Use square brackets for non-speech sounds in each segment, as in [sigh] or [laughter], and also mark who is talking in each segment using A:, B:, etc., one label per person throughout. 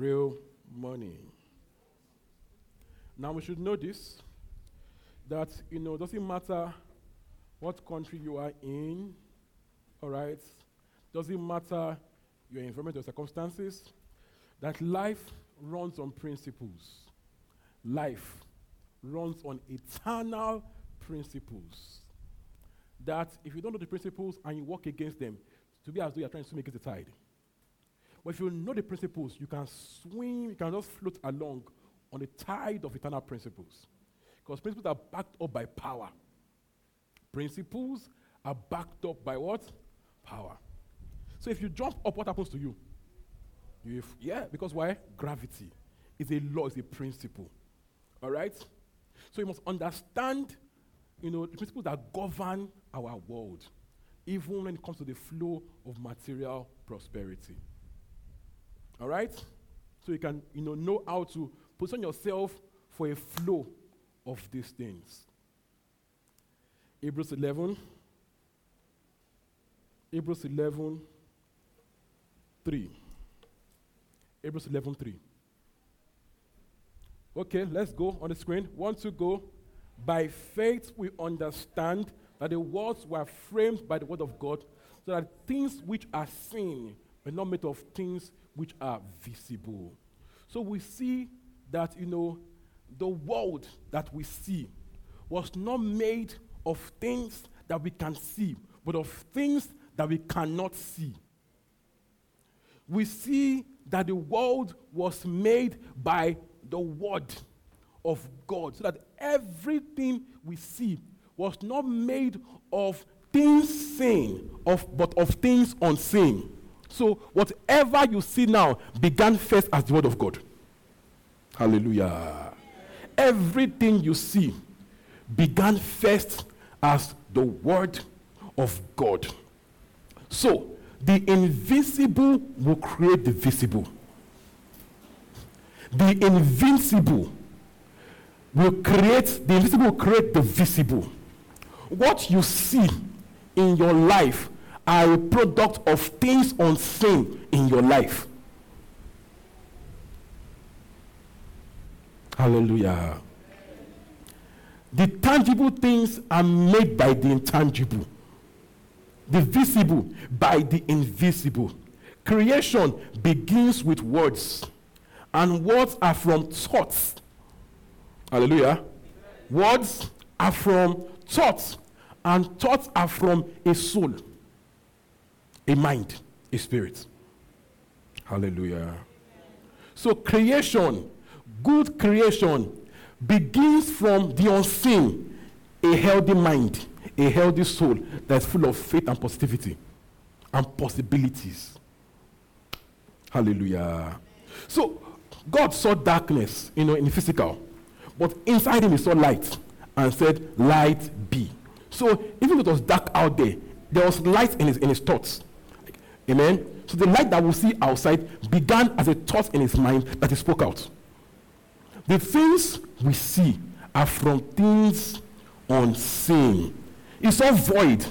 A: Real money. Now we should this that you know doesn't matter what country you are in, all right? Doesn't matter your environment or circumstances, that life runs on principles. Life runs on eternal principles. That if you don't know the principles and you work against them, to be as though you're trying to swim against the tide. But if you know the principles, you can swim, you can just float along on the tide of eternal principles. Because principles are backed up by power. Principles are backed up by what? Power. So if you jump up, what happens to you? you yeah, because why? Gravity is a law, is a principle. All right? So you must understand, you know, the principles that govern our world, even when it comes to the flow of material prosperity. All right? So you can, you know, know how to position yourself for a flow of these things. Hebrews 11. Hebrews 11, 3. Hebrews 11, 3. Okay, let's go on the screen. One, two, go. By faith, we understand that the worlds were framed by the word of God, so that things which are seen were not made of things which are visible. So we see that, you know, the world that we see was not made of things that we can see, but of things that we cannot see. We see that the world was made by the word of God, so that everything we see was not made of things seen, of, but of things unseen. So whatever you see now began first as the word of God. Hallelujah. Everything you see began first as the word of God. So the invisible will create the visible. The invincible will create, the invisible will create the visible. What you see in your life are a product of things unseen in your life. Hallelujah. The tangible things are made by the intangible, the visible by the invisible. Creation begins with words, and words are from thoughts. Hallelujah. Words are from thoughts, and thoughts are from a soul a mind, a spirit. Hallelujah. So, creation, good creation, begins from the unseen, a healthy mind, a healthy soul that's full of faith and positivity and possibilities. Hallelujah. So, God saw darkness, you know, in the physical, but inside him he saw light and said, Light be. So, even if it was dark out there, there was light in his, in his thoughts. Amen. So the light that we see outside began as a thought in his mind that he spoke out. The things we see are from things unseen. It's all void.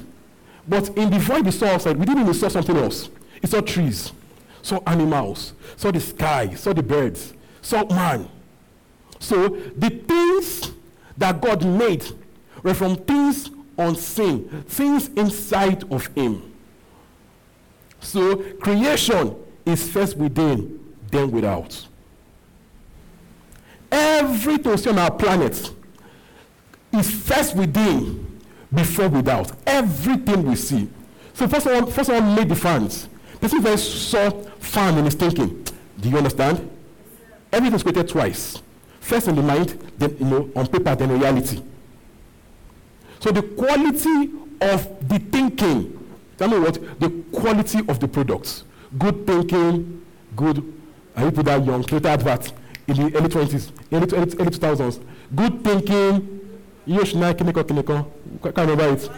A: But in the void we saw outside, we didn't even saw something else. It saw trees, saw animals, saw the sky, saw the birds, saw man. So the things that God made were from things unseen, things inside of him. So creation is first within, then without. Everything on our planet is first within, before without. Everything we see. So first of all, first of all made the fans. Person first saw fan in his thinking. Do you understand? Everything is created twice. First in the mind, then you know, on paper, then in reality. So the quality of the thinking Tell me what? The quality of the products. Good thinking, Good. And you put that young, Toyota advert in the early 20s, early, early, early 2000s. Good thinking. Yoshina Kineko Kineko. Can't remember it.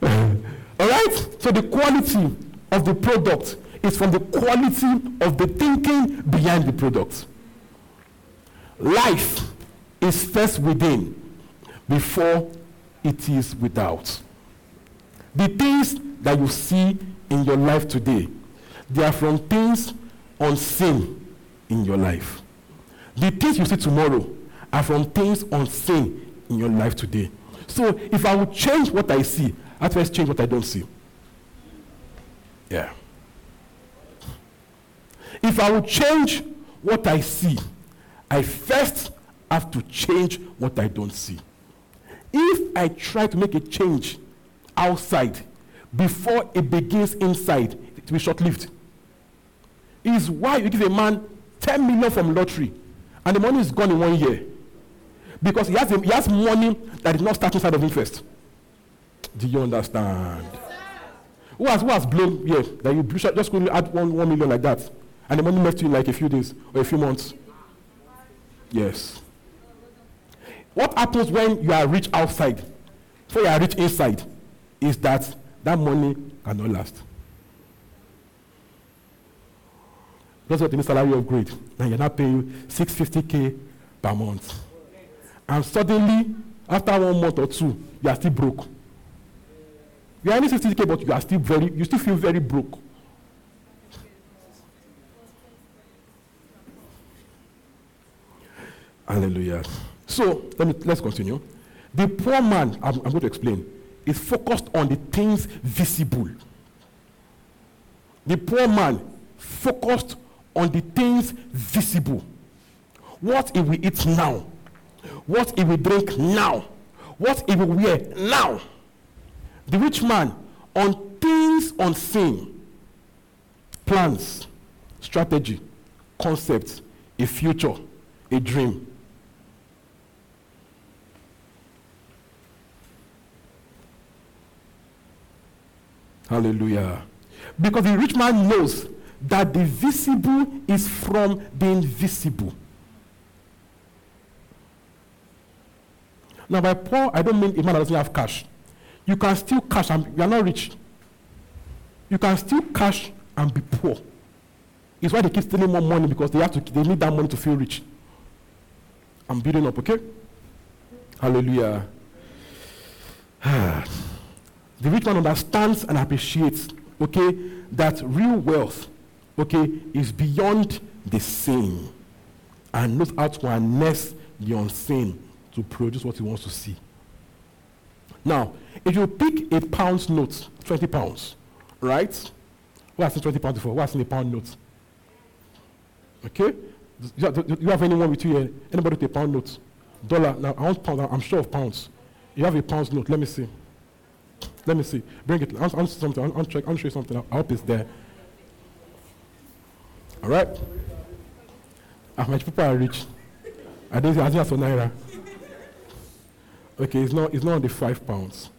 A: [laughs] All right? So the quality of the product is from the quality of the thinking behind the product. Life is first within before it is without. The things that you see in your life today, they are from things unseen in your life. The things you see tomorrow are from things unseen in your life today. So if I would change what I see, I first change what I don't see. Yeah. If I would change what I see, I first have to change what I don't see. If I try to make a change outside before it begins inside, it will be short lived. Is why you give a man 10 million from lottery and the money is gone in one year. Because he has, a, he has money that is not starting side of interest. Do you understand? Who has, who has blown here that you just go add one, one million like that and the money left you in like a few days or a few months? Yes. What happens when you are rich outside, before you are rich inside, is that that money cannot last. That's what the salary upgrade. Now you're not paying 650k per month. And suddenly, after one month or two, you are still broke. You are only 60k, but you are still very, you still feel very broke. Hallelujah. So let me let's continue. The poor man, I'm, I'm going to explain, is focused on the things visible. The poor man focused on the things visible. What if we eat now? What if we drink now? What if we wear now? The rich man on things unseen plans, strategy, concepts, a future, a dream. Hallelujah. Because the rich man knows that the visible is from the invisible. Now, by poor, I don't mean a man that doesn't have cash. You can still cash and you are not rich. You can still cash and be poor. It's why they keep stealing more money because they have to they need that money to feel rich. I'm building up, okay? Hallelujah. [sighs] the rich man understands and appreciates, okay, that real wealth, okay, is beyond the seen and knows how to harness the unseen to produce what he wants to see. Now, if you pick a pound note, 20 pounds, right? What has seen 20 pounds before? What has seen a pound note? Okay? Do you have anyone with you here? Anybody with a pound note? Dollar. Now, I want pound. I'm sure of pounds. You have a pound note. Let me see. Let me see. Bring it. I'll, I'll something. I'll, I'll, check. I'll show you something. I hope it's there. All right? How much people are rich. I didn't, I didn't naira. Okay, it's not, it's not the five pounds.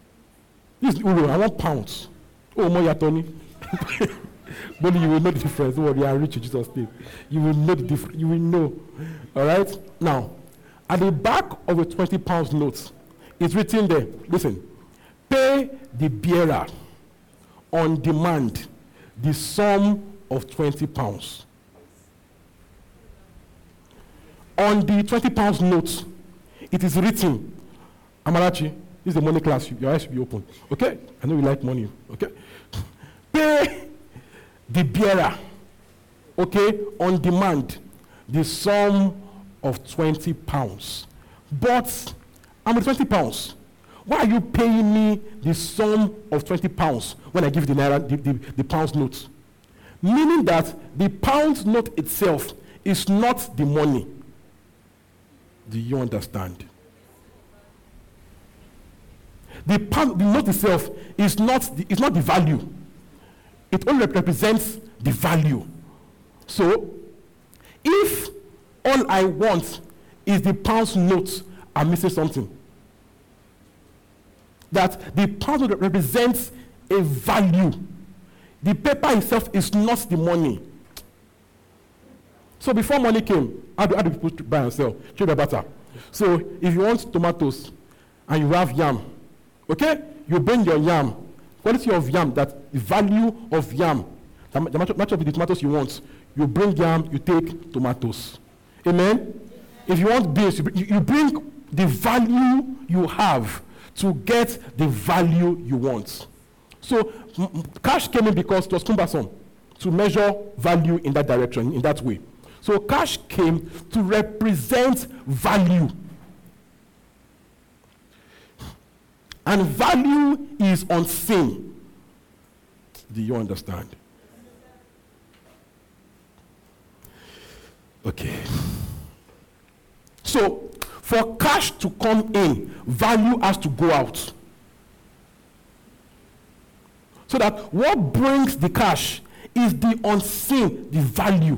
A: This is euro. I want pounds. Oh, more Tony. [laughs] but you will know the difference. Oh, don't worry, you are rich in Jesus' name. You will know the difference. You will know. All right? Now, at the back of a 20 pounds note, it's written there. Listen. Pay the bearer on demand the sum of 20 pounds. On the 20 pounds note, it is written, Amarachi, this is the money class, your eyes should be open. Okay? I know you like money. Okay? Pay the bearer, okay, on demand, the sum of 20 pounds. But I'm with 20 pounds. Why are you paying me the sum of 20 pounds when I give the naira, the, the, the pounds note? Meaning that the pound note itself is not the money. Do you understand? The, pound, the note itself is not the, is not the value. It only represents the value. So, if all I want is the pound note, I'm missing something that the pound represents a value. The paper itself is not the money. So before money came, how do, how do people buy and sell? Trade. So if you want tomatoes and you have yam, okay, you bring your yam, quality of yam, that the value of yam, the, much of the tomatoes you want, you bring yam, you take tomatoes. Amen? If you want beans, you bring the value you have to get the value you want. So cash came in because it was cumbersome to measure value in that direction, in that way. So cash came to represent value. And value is unseen. Do you understand? Okay. So, for cash to come in, value has to go out. So that what brings the cash is the unseen, the value.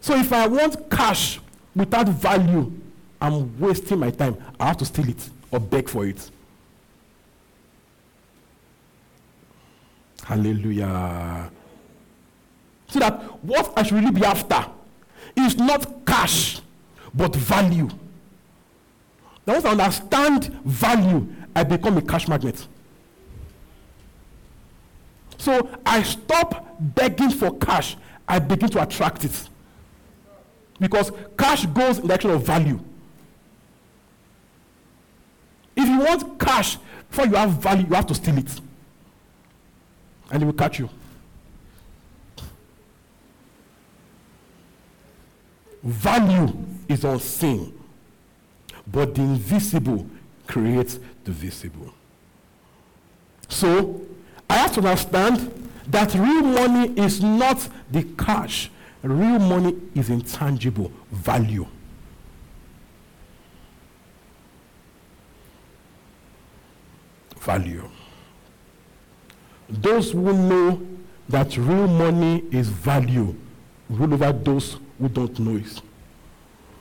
A: So if I want cash without value, I'm wasting my time. I have to steal it or beg for it. Hallelujah. So that what I should really be after is not cash, but value. Now, once I understand value, I become a cash magnet. So I stop begging for cash, I begin to attract it. Because cash goes in the direction of value. If you want cash before you have value, you have to steal it. And it will catch you. Value is unseen, but the invisible creates the visible. So, I have to understand that real money is not the cash. Real money is intangible value. Value. Those who know that real money is value rule over those who don't know it.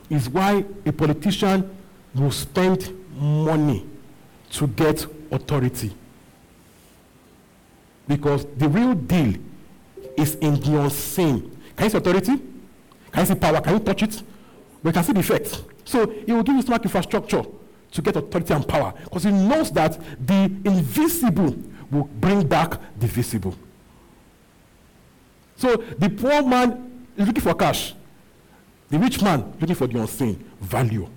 A: Is why a politician will spend money to get authority. Because the real deal is in the unseen. Can you see authority? Can you see power? Can you touch it? You can see the effect. So he will give you smart infrastructure to get authority and power. Because he knows that the invisible will bring back the visible. So the poor man is looking for cash. The rich man looking for the unseen value.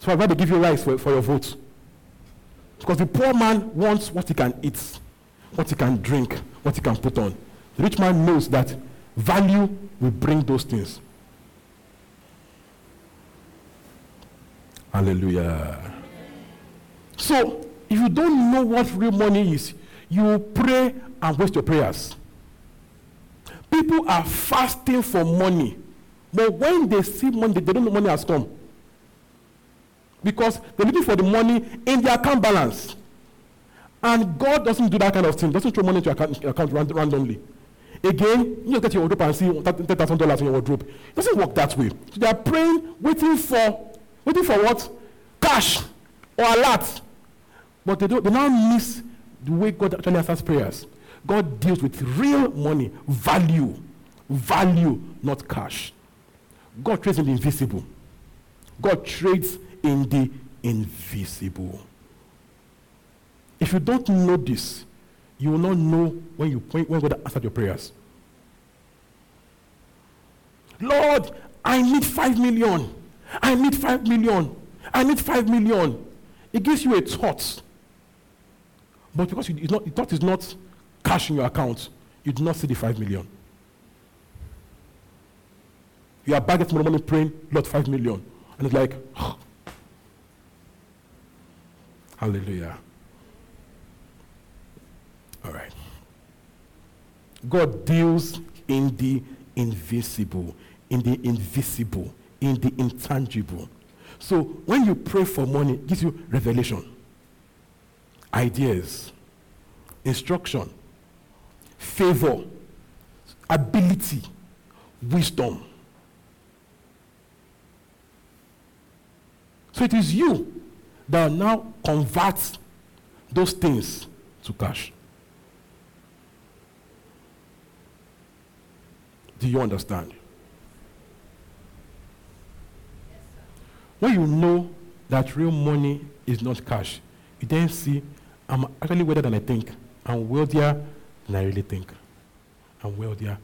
A: So I'd rather give you rice for, for your vote. Because the poor man wants what he can eat, what he can drink, what he can put on. The rich man knows that value will bring those things. Hallelujah. So, if you don't know what real money is, you pray and waste your prayers. People are fasting for money, but when they see money, they don't know money has come. Because they're looking for the money in their account balance. And God doesn't do that kind of thing, doesn't throw money into your account, account randomly. Again, you get your wardrobe and see $10,000 in your wardrobe. It doesn't work that way. So they are praying, waiting for, waiting for what? Cash or alert. But they, don't, they now miss the way God actually answers prayers. God deals with real money, value, value, not cash. God trades in the invisible. God trades in the invisible. If you don't know this, you will not know when you when, when God answered your prayers. Lord, I need five million. I need five million. I need five million. It gives you a thought. But because you, not, the thought is not cash in your account, you do not see the five million. You are back tomorrow morning praying, Lord, five million. And it's like, oh. [sighs] hallelujah. All right. God deals in the invisible, in the invisible, in the intangible. So when you pray for money, it gives you revelation, ideas, instruction, favor, ability, wisdom. So it is you that now converts those things to cash. Do you understand? When you know that real money is not cash, you then see, I'm actually wealthier than I think. I'm wealthier than I really think. I'm wealthier.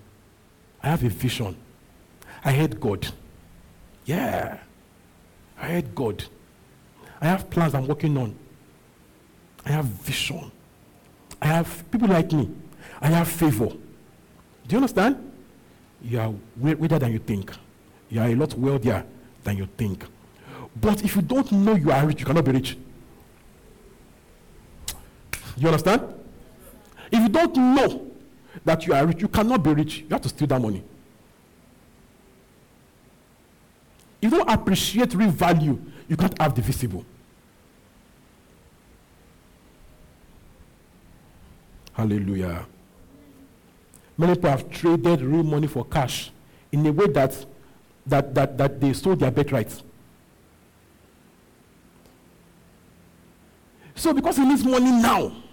A: I have a vision. I hate God. Yeah. I hate God. I have plans I'm working on. I have vision. I have people like me. I have favor. Do you understand? You are wealthier than you think. You are a lot wealthier than you think. But if you don't know you are rich, you cannot be rich. You understand? If you don't know that you are rich, you cannot be rich. You have to steal that money. If you don't appreciate real value, you can't have the visible. Hallelujah. Many people have traded real money for cash in a way that, that, that, that they sold their birthright. So because he needs money now,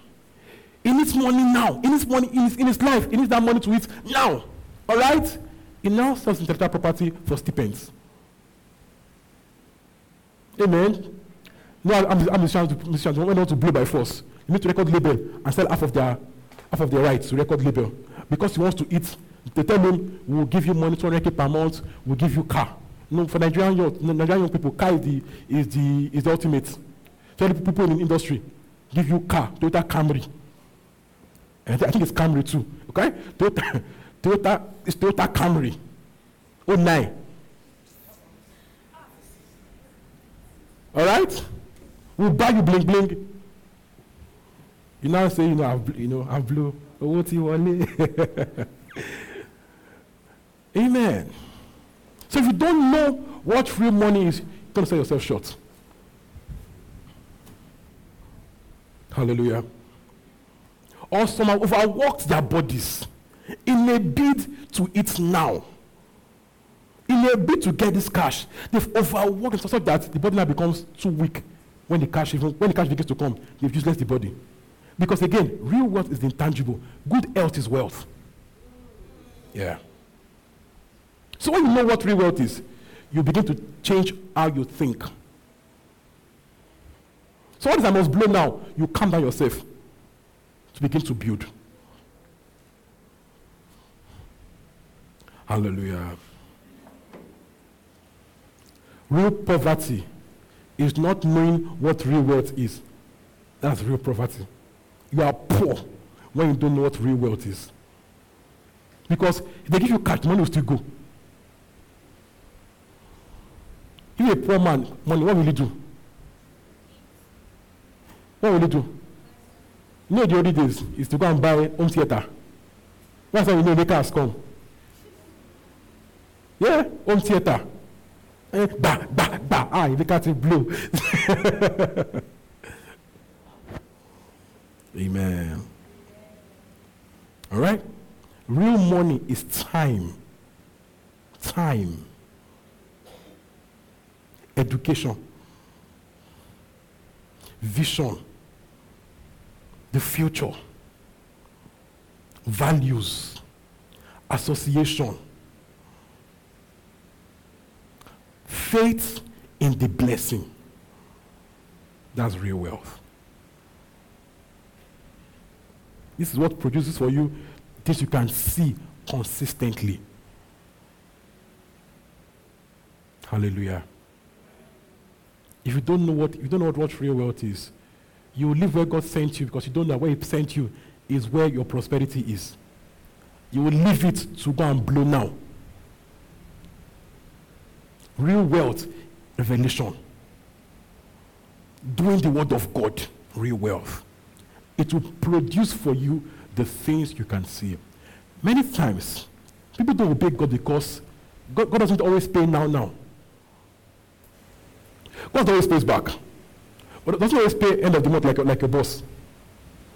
A: he needs money now. He needs money in his, in his life. He needs that money to eat now. All right? He now sells intellectual property for stipends. Amen. No, I'm, I'm, musicians. They want to blow by force, you need to record label and sell half of their half of their rights to record label because he wants to eat. They tell him, we'll give you money, 200k per month, we'll give you car. No, for Nigerian young, Nigerian young people, car is the, is the, is the ultimate. So people in the industry give you car, Toyota Camry. I think it's Camry too. Okay? Toyota, [laughs] Toyota, it's Toyota Camry. Oh nine. All right? We'll buy you bling bling. You now say, you know, I've, you know, I've blew. Owó tí wọlé. [laughs] Amen. So if you don't know what real money is, you're going to sell yourself short. Hallelujah. Or some have overworked their bodies in a bid to eat now. In a bid to get this cash, they've overworked themselves so that the body now becomes too weak when the cash even when the cash begins to come, they've useless the body. Because again, real wealth is intangible. Good health is wealth. Yeah. So when you know what real wealth is, you begin to change how you think. So what is I must blow now? You calm down yourself begin to build. Hallelujah. Real poverty is not knowing what real wealth is. That's real poverty. You are poor when you don't know what real wealth is. Because if they give you cash, money will still go. If a poor man, money, what will you do? What will you do? You know the old days is to go and buy home theater. That's how you know the cars come. Yeah, home theater. Eh, ba, ba, ba. Ah, the cat is blue. [laughs] Amen. All right? Real money is time. Time. Education. Vision the future, values, association, faith in the blessing. That's real wealth. This is what produces for you things you can see consistently. Hallelujah. If you don't know what you don't know what, what real wealth is, you live where God sent you because you don't know where He sent you is where your prosperity is. You will leave it to go and blow now. Real wealth, revelation. Doing the word of God, real wealth. It will produce for you the things you can see. Many times, people don't obey God because God, God doesn't always pay now, now. God always pays back. But doesn't always pay end of the month like, like a boss.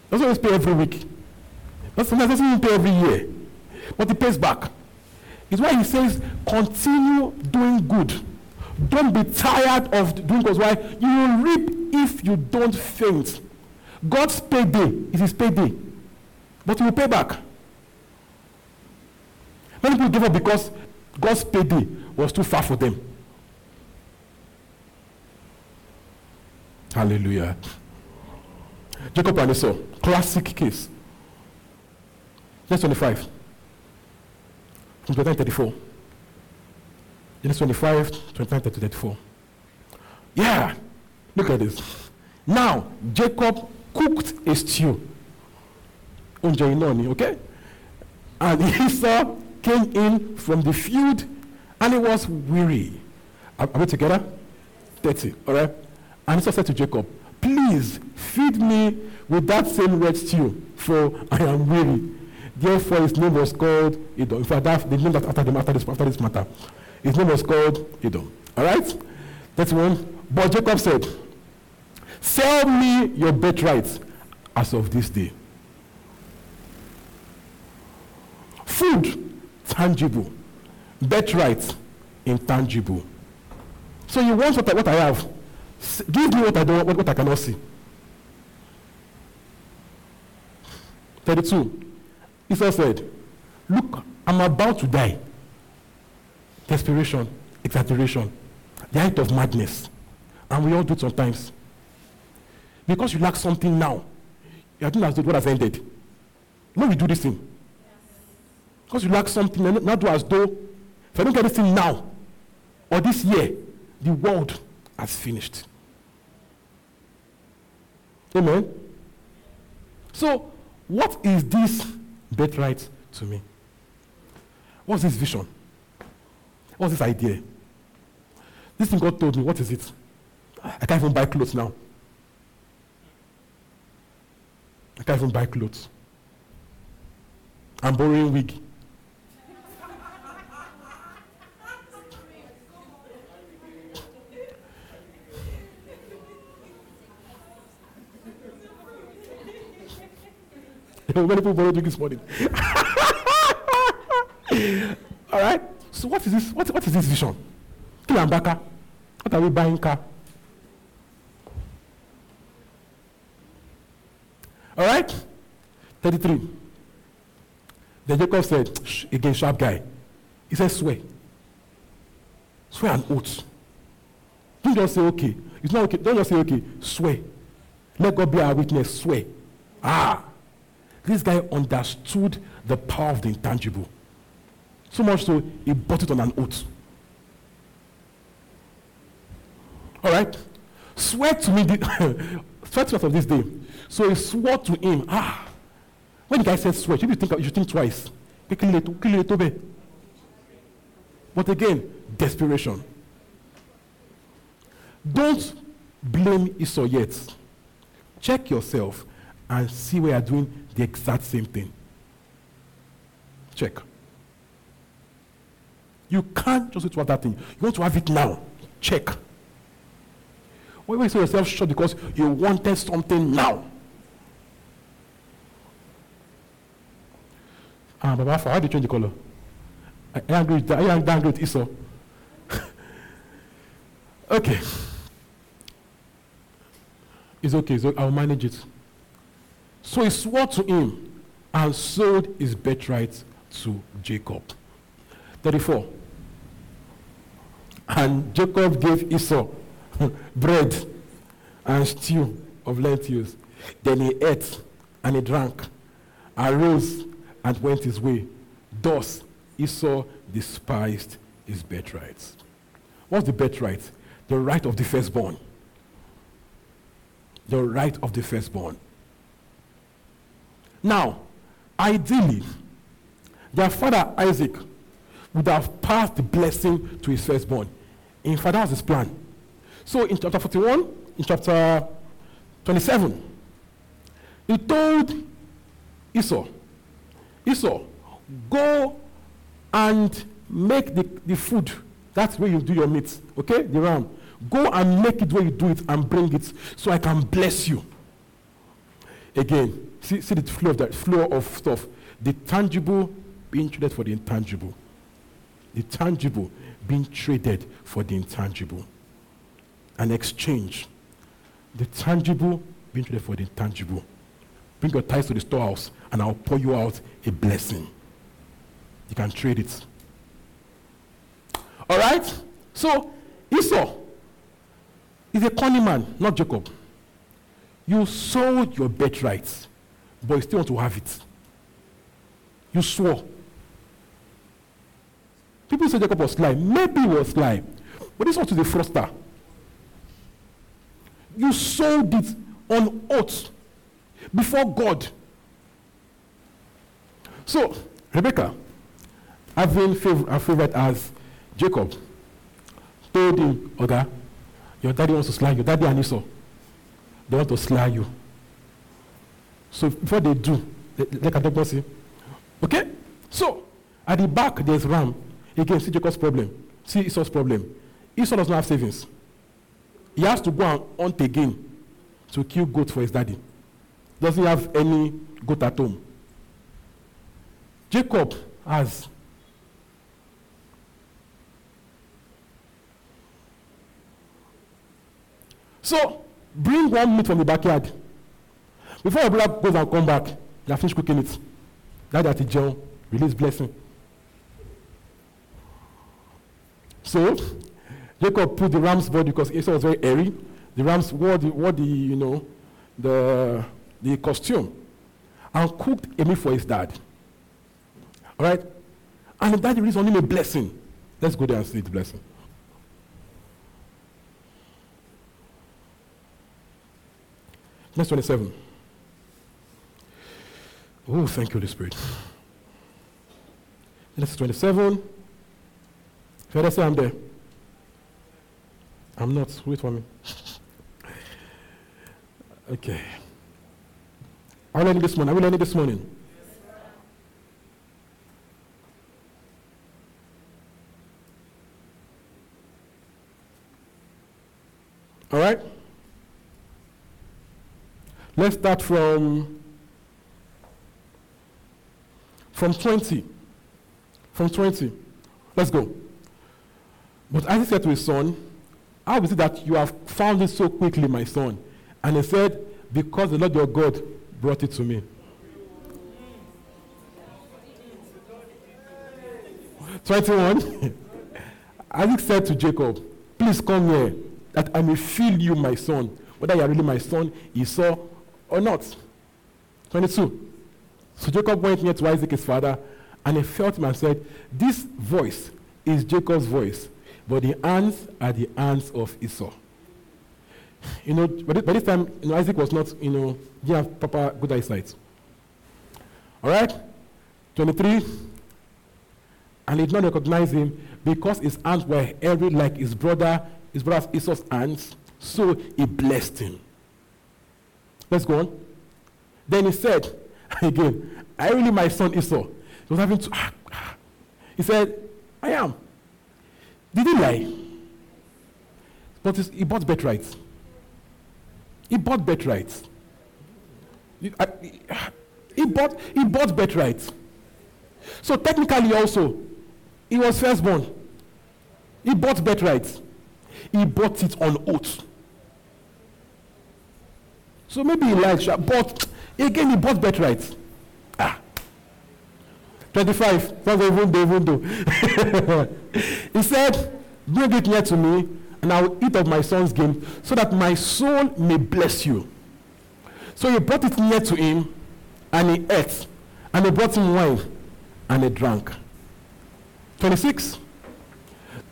A: Doesn't always pay every week. Doesn't, doesn't even pay every year. But he pays back. It's why he says, continue doing good. Don't be tired of doing God's why you will reap if you don't faint. God's payday is his payday, but he will pay back. Many people give up because God's payday was too far for them. Hallelujah. Jacob and Esau, classic case. Verse 25. From 29 34. Genesis 25, 29 to 34. Yeah, look at this. Now, Jacob cooked a stew. okay? And [laughs] Esau came in from the field and he was weary. Are, are we together? 30, all right? And Esau said to Jacob, Please feed me with that same red stew, for I am weary. Therefore, his name was called Edom. In fact, that, the name that after, the, after, this, after this matter. His name was called Edom. All right? That's one. But Jacob said, Sell me your birthright as of this day. Food, tangible. Birthright, intangible. So you want what I, what I have. Give me what I don't what, what I cannot see. 32. Esau said, Look, I'm about to die. Desperation, exaggeration, the height of madness. And we all do it sometimes. Because you lack something now, you are doing as though God has ended. No, we do this thing. Because you lack something, and not do as though if I don't get this thing now or this year, the world has finished. Amen. So, what is this birthright to me? What's this vision? What's this idea? This thing God told me, what is it? I can't even buy clothes now. I can't even buy clothes. I'm borrowing wig. [laughs] Many people borrowed this morning. [laughs] All right. So what is this? What, what is this vision? Kilambaka. What are we buying car? All right? 33. Then Jacob said, Shh, again, sharp guy. He said, swear. Swear an oath. Don't just say, okay. It's not okay. Don't just say, okay. Swear. Let God be our witness. Swear. Ah. This guy understood the power of the intangible. So much so, he bought it on an oath. All right? Swear to me, the, [laughs] swear to us of this day. So he swore to him. Ah, when the guy said swear, you think, you think twice. But again, desperation. Don't blame Esau yet. Check yourself and see where you're doing the exact same thing. Check. You can't just wait to have that thing. You want to have it now. Check. Why you say yourself short because you wanted something now? Ah, Baba, why did you change the color? I angry I am angry with Esau. [laughs] okay. It's okay, so I'll manage it. So he swore to him and sold his birthright to Jacob. 34. And Jacob gave Esau [laughs] bread and stew of lentils. Then he ate and he drank, arose and went his way. Thus Esau despised his birthright. What's the birthright? The right of the firstborn. The right of the firstborn. Now, ideally, their father Isaac would have passed the blessing to his firstborn. In fact, that was his plan. So in chapter 41, in chapter 27, he told Esau, Esau, go and make the, the food. That's where you do your meat, okay? The ram. Go and make it where you do it and bring it so I can bless you. Again, see, see the flow of that flow of stuff. The tangible being traded for the intangible. The tangible being traded for the intangible. An exchange. The tangible being traded for the intangible. Bring your tithes to the storehouse, and I'll pour you out a blessing. You can trade it. All right? So, Esau is a cunning man, not Jacob. You sold your birthright, but you still want to have it. You swore. People say Jacob was sly. Maybe he was sly. But this was to the froster. You sold it on oath before God. So, Rebecca, having fav- a favorite as Jacob, told him, Okay, your daddy wants to slay you. Daddy and Esau, they want to slay you. So before they do, they, can talk see. Okay? So, at the back, there's Ram. Again, see Jacob's problem. See Esau's problem. Esau does not have savings. He has to go and hunt again to kill goat for his daddy. Doesn't have any goat at home. Jacob has. So, bring one meat from the backyard. Before brother goes and come back, you have finished cooking it. Now that that is John, release blessing. So, Jacob put the ram's body because Esau was very airy. The rams wore the, wore the you know, the, the costume and cooked a meal for his dad. All right? And the dad released on him a blessing. Let's go there and see the blessing. Verse 27. Oh, thank you, Holy Spirit. Verse 27. Father, say I'm there. I'm not. Wait for me. okay. Are we learning this morning? Are we learning this morning? All right? Let's start from from 20. From 20. Let's go. But Isaac said to his son, How is it that you have found it so quickly, my son? And he said, Because the Lord your God brought it to me. Twenty-one. [laughs] Isaac said to Jacob, Please come here, that I may feel you, my son, whether you are really my son, Esau, or not. Twenty-two. So Jacob went near to Isaac, his father, and he felt him and said, This voice is Jacob's voice, but the hands are the hands of Esau. You know, by this, time, you know, Isaac was not, you know, didn't have proper good eyesight. All right? 23. And he did not recognize him because his hands were hairy like his brother, his brother Esau's hands. So he blessed him. Let's go on. Then he said, [laughs] again, I really my son Esau. He was having to. Ah, ah. He said, I am. Did he lie? But he bought birthrights. He bought birthrights. He, he bought he bought birthrights. So technically also, he was firstborn. He bought birthrights. He bought it on oath. So maybe he lied, but again he bought birthrights. Ah. 25. That's even do. [laughs] he said, Bring it near to me, and I will eat of my son's game, so that my soul may bless you. So he brought it near to him, and he ate, and he brought him wine, and he drank. 26.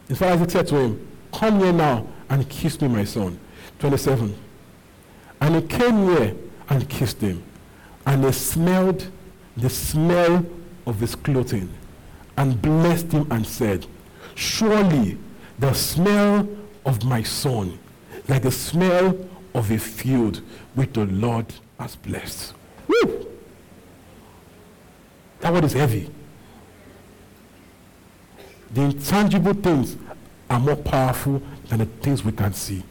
A: His father said to him, Come here now and kiss me, my son. 27. And he came near and kissed him, and they smelled the smell of his clothing, and blessed him and said, Surely the smell of my son, like the smell of a field which the Lord has blessed. Woo! That word is heavy. The intangible things are more powerful than the things we can see.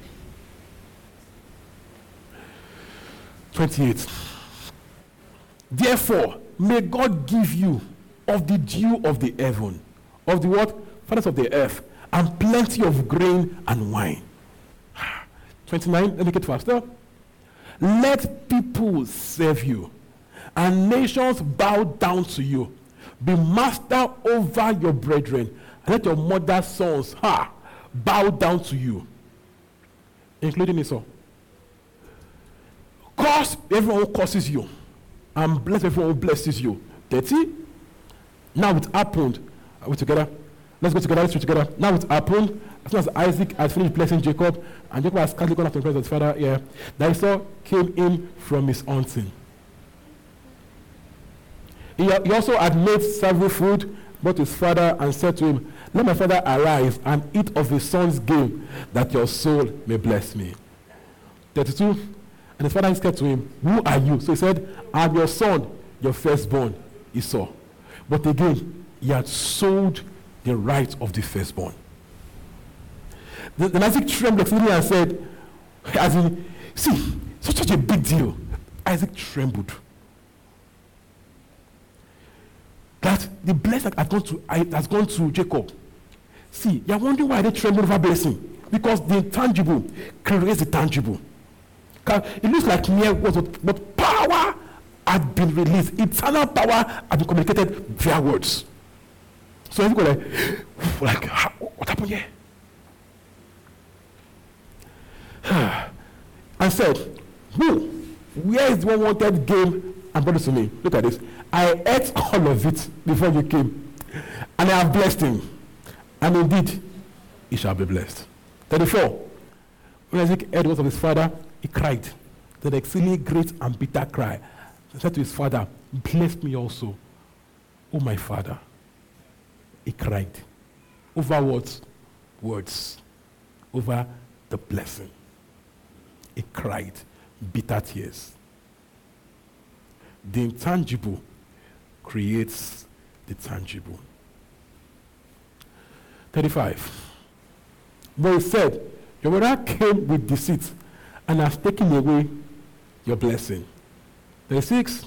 A: 28. Therefore, may God give you of the dew of the heaven, of the what? Fathers of the earth, and plenty of grain and wine. [sighs] 29, let me get faster. Let people serve you, and nations bow down to you. Be master over your brethren, let your mother's sons ha, bow down to you, including Esau. Curse everyone who curses you, and bless everyone blesses you. 30. Now it happened. Are we together? Let's go together. Let's read together. Now it happened as soon as Isaac had finished blessing Jacob, and Jacob has scarcely gone after the presence of his father, yeah, that Esau came in from his hunting. He, he also had made several food, brought his father, and said to him, Let my father arise and eat of his son's game, that your soul may bless me. 32. And his father said to him, Who are you? So he said, I am your son, your firstborn, Esau. But again, he had sold the right of the firstborn. The, the Isaac trembled exceedingly and said, as in, see, such, such a big deal. Isaac trembled. That the blessing has gone to has gone to Jacob. See, you're wondering why they tremble over blessing. Because the intangible creates the tangible. It looks like mere words, but power had been released. Eternal power had been communicated via words. So everybody like, like what happened here? [sighs] I said, Who? Where is the one wanted game and brought it to me? Look at this. I ate all of it before you came, and I have blessed him. And indeed, he shall be blessed. 34. When Isaac heard words of his father, he cried. That exceedingly great and bitter cry. Said to his father, Bless me also, O my father. He cried. Over what? Words. Over the blessing. He cried bitter tears. The intangible creates the tangible. 35. But he said, Your brother came with deceit and has taken away your blessing. 36.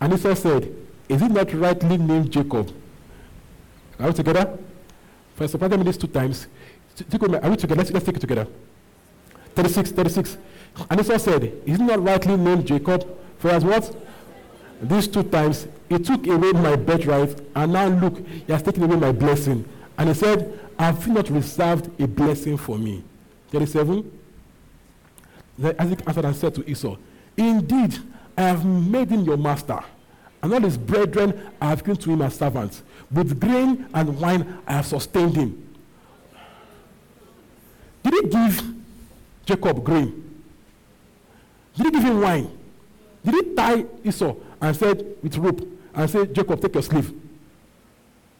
A: And Esau said, Is it not rightly named Jacob? Are we together? I supplanted me this two times. Are we together? Let's, let's take it together. 36, 36. And Esau said, Is it not rightly named Jacob? For as what? These two times he took away my birthright, and now look, he has taken away my blessing. And he said, Have you not reserved a blessing for me? 37. Then Isaac answered and said to Esau, Indeed, I have made him your master, and all his brethren I have given to him as servants. With grain and wine I have sustained him. Did he give Jacob grain? Did he give him wine? Did he tie Esau and said with rope and say, Jacob, take your sleeve?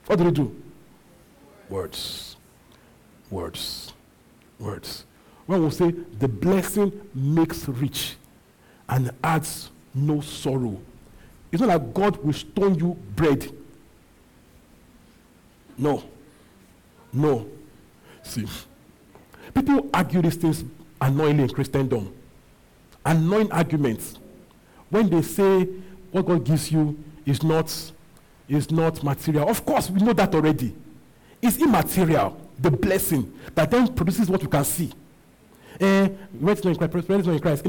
A: What did he do? Words. Words. Words. When we say the blessing makes rich and adds no sorrow. It's not like God will stone you bread. No. No. See, people argue these things annoyingly in Christendom. Annoying arguments. When they say what God gives you is not, is not material. Of course, we know that already. It's immaterial, the blessing that then produces what you can see. Eh, when in Christ, prosperity in Christ,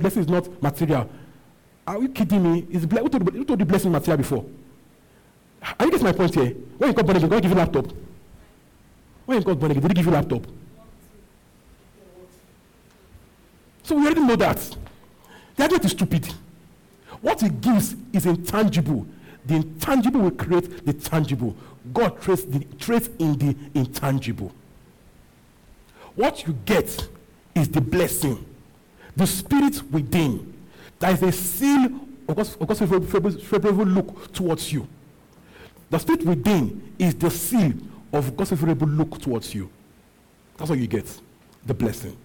A: blessing is not material. Are you kidding me? Is ble- who, told, who told you blessing material before? Are you getting my point here? When you got born again, God give you laptop. When you got born again, did he give you laptop? So we already know that. The argument is stupid. What he gives is intangible. The intangible will create the tangible. God traits, the, traits in the intangible. What you get is the blessing, the spirit within. That is a seal of God's, of God's favorable, favorable look towards you. The spirit within is the seal of God's favorable look towards you. That's what you get. The blessing.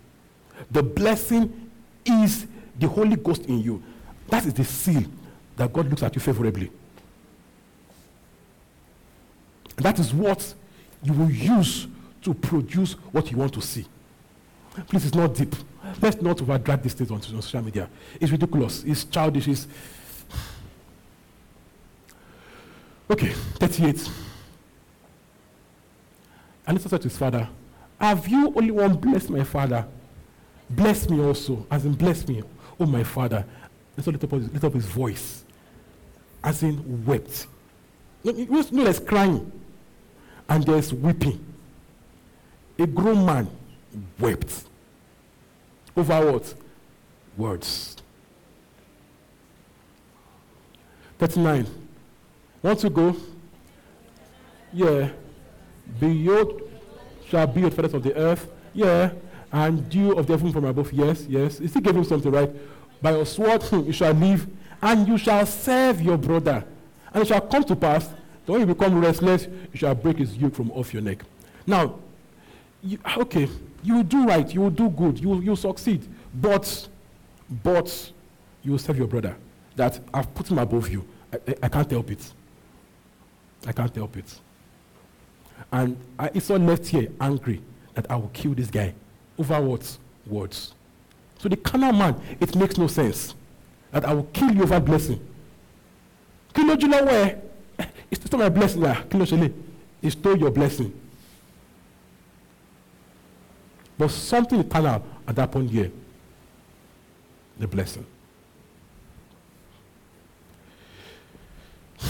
A: The blessing is the Holy Ghost in you. That is the seal that God looks at you favorably. And that is what you will use to produce what you want to see. Please, it's not deep. Let's not overdrag these things on social media. It's ridiculous. It's childish. It's okay. 38. And he said to his father, Have you only one blessed my father? Bless me also, as in bless me, oh my father. And so lift up, up his voice, as in wept. No, no, there's crying, and there's weeping. A grown man wept over what? Words. 39. Want to go? Yeah. Be shall be the feathers of the earth. Yeah. And dew of the heaven from above. Yes, yes. He still gave him something, right? By your sword [laughs] you shall live, and you shall serve your brother. And it shall come to pass that when you become restless, you shall break his yoke from off your neck. Now, you, okay, you will do right, you will do good, you will, you will succeed, but, but you will serve your brother. That I've put him above you. I, I, I can't help it. I can't help it. And I, Esau left here angry that I will kill this guy. Over what? Words. So the carnal man, it makes no sense that I will kill you over blessing. Kí ló jùlọ wẹ̀? [laughs] It's still my blessing. Yeah. Kí ló It's still your blessing. But something eternal at that point here. The blessing. [sighs]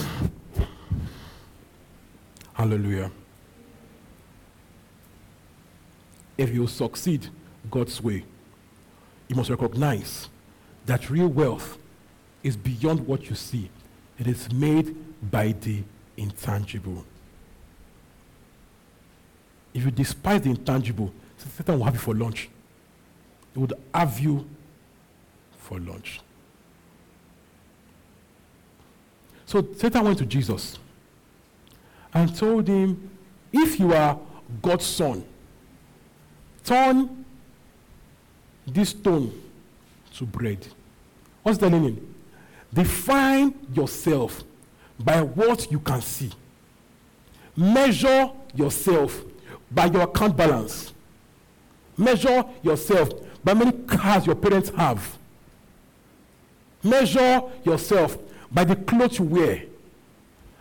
A: Hallelujah. If you succeed God's way, you must recognize that real wealth is beyond what you see. It is made by the intangible. If you despise the intangible, Satan will have you for lunch. He would have you for lunch. So Satan went to Jesus and told him, If you are God's son, turn this stone to bread. What's the meaning? Define yourself by what you can see. Measure yourself by your account balance. Measure yourself by many cars your parents have. Measure yourself by the clothes you wear,